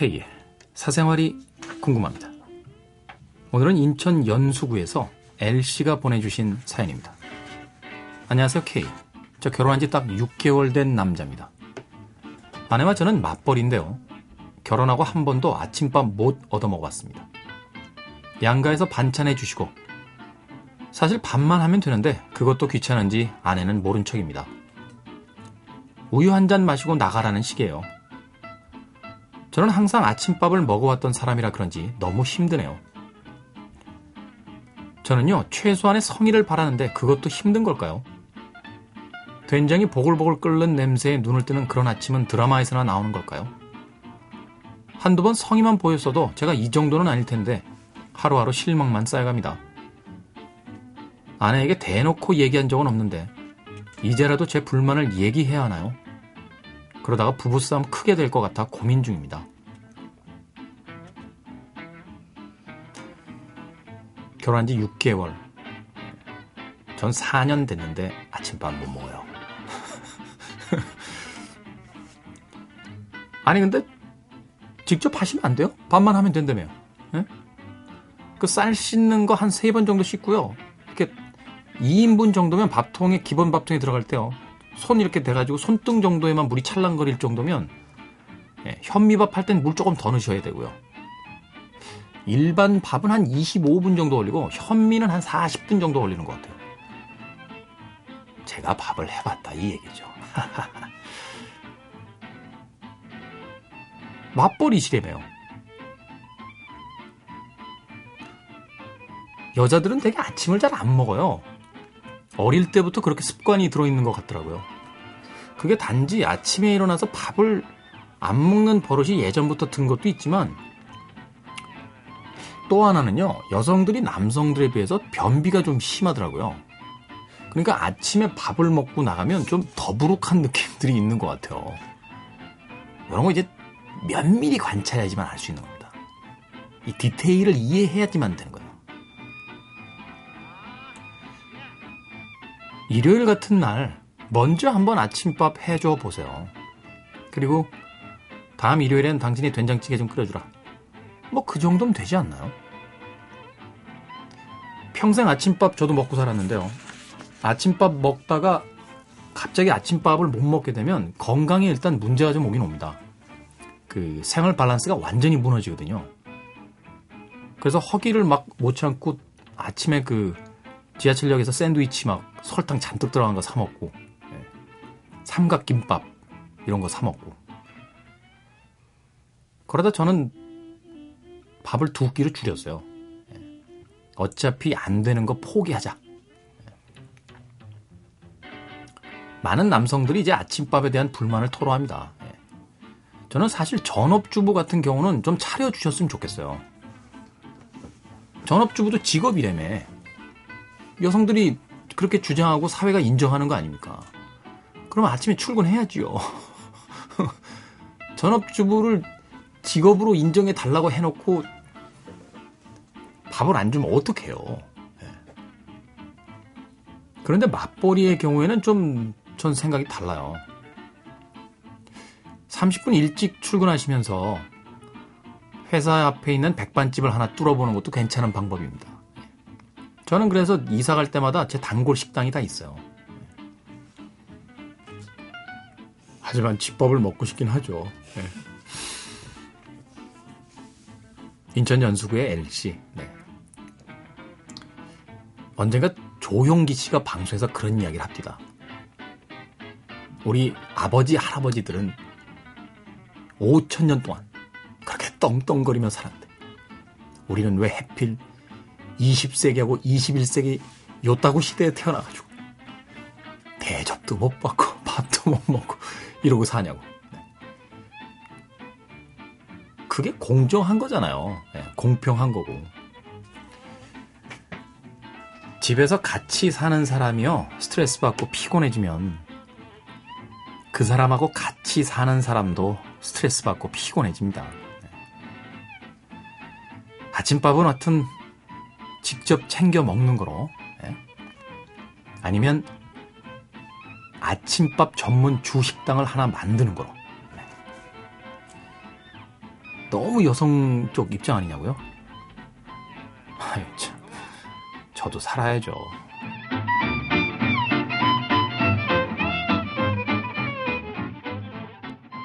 K의 사생활이 궁금합니다. 오늘은 인천 연수구에서 L씨가 보내주신 사연입니다. 안녕하세요, K. 저 결혼한 지 딱 6개월 된 남자입니다. 아내와 저는 맞벌인데요. 결혼하고 한 번도 아침밥 못 얻어먹어봤습니다. 양가에서 반찬해 주시고 사실 밥만 하면 되는데 그것도 귀찮은지 아내는 모른 척입니다. 우유 한 잔 마시고 나가라는 식이에요. 저는 항상 아침밥을 먹어왔던 사람이라 그런지 너무 힘드네요. 저는요, 최소한의 성의를 바라는데 그것도 힘든 걸까요? 된장이 보글보글 끓는 냄새에 눈을 뜨는 그런 아침은 드라마에서나 나오는 걸까요? 한두 번 성의만 보였어도 제가 이 정도는 아닐 텐데 하루하루 실망만 쌓여갑니다. 아내에게 대놓고 얘기한 적은 없는데 이제라도 제 불만을 얘기해야 하나요? 그러다가 부부싸움 크게 될 것 같아 고민 중입니다. 결혼한 지 6개월. 전 4년 됐는데 아침밥 못 먹어요. 아니 근데 직접 하시면 안 돼요? 밥만 하면 된다며요. 예? 그쌀 씻는 거 한 세 번 정도 씻고요. 이렇게 2인분 정도면 밥통에 기본 밥통에 들어갈 때요. 손 이렇게 돼가지고 손등 정도에만 물이 찰랑거릴 정도면 예, 현미밥 할 땐 물 조금 더 넣으셔야 되고요. 일반 밥은 한 25분 정도 걸리고 현미는 한 40분 정도 걸리는 것 같아요. 제가 밥을 해봤다 이 얘기죠. 맞벌이시래매요. 여자들은 되게 아침을 잘 안 먹어요. 어릴 때부터 그렇게 습관이 들어있는 것 같더라고요. 그게 단지 아침에 일어나서 밥을 안 먹는 버릇이 예전부터 든 것도 있지만 또 하나는요, 여성들이 남성들에 비해서 변비가 좀 심하더라고요. 그러니까 아침에 밥을 먹고 나가면 좀 더부룩한 느낌들이 있는 것 같아요. 이런 거 이제 면밀히 관찰해야지만 알 수 있는 겁니다. 이 디테일을 이해해야지만 되는 거예요. 일요일 같은 날 먼저 한번 아침밥 해줘 보세요. 그리고 다음 일요일엔 당신이 된장찌개 좀 끓여주라. 뭐 그 정도면 되지 않나요? 평생 아침밥 저도 먹고 살았는데요. 아침밥 먹다가 갑자기 아침밥을 못 먹게 되면 건강에 일단 문제가 좀 오긴 옵니다. 그 생활 밸런스가 완전히 무너지거든요. 그래서 허기를 막 못 참고 아침에 그 지하철역에서 샌드위치 막 설탕 잔뜩 들어간 거 사 먹고 예. 삼각김밥 이런 거 사 먹고 그러다 저는 밥을 두 끼로 줄였어요. 예. 어차피 안 되는 거 포기하자. 예. 많은 남성들이 이제 아침밥에 대한 불만을 토로합니다. 저는 사실 전업주부 같은 경우는 좀 차려주셨으면 좋겠어요. 전업주부도 직업이라며. 여성들이 그렇게 주장하고 사회가 인정하는 거 아닙니까? 그럼 아침에 출근해야지요. 전업주부를 직업으로 인정해 달라고 해놓고 밥을 안 주면 어떡해요. 예. 그런데 맞벌이의 경우에는 좀 전 생각이 달라요. 30분 일찍 출근하시면서 회사 앞에 있는 백반집을 하나 뚫어보는 것도 괜찮은 방법입니다. 저는 그래서 이사 갈 때마다 제 단골 식당이 다 있어요. 하지만 집밥을 먹고 싶긴 하죠. 네. 인천 연수구의 L씨. 네. 언젠가 조용기 씨가 방송에서 그런 이야기를 합니다. 우리 아버지, 할아버지들은 5천 년 동안 그렇게 떵떵거리며 살았는데 우리는 왜 해필 20세기하고 21세기 요따구 시대에 태어나가지고 대접도 못 받고 밥도 못 먹고 이러고 사냐고. 네. 그게 공정한 거잖아요. 네, 공평한 거고. 집에서 같이 사는 사람이요 스트레스 받고 피곤해지면 그 사람하고 같이 사는 사람도 스트레스 받고 피곤해집니다. 네. 아침밥은 하여튼 직접 챙겨 먹는 거로 네. 아니면 아침밥 전문 주식당을 하나 만드는 거로 네. 너무 여성 쪽 입장 아니냐고요? 아유, 참. 저도 살아야죠.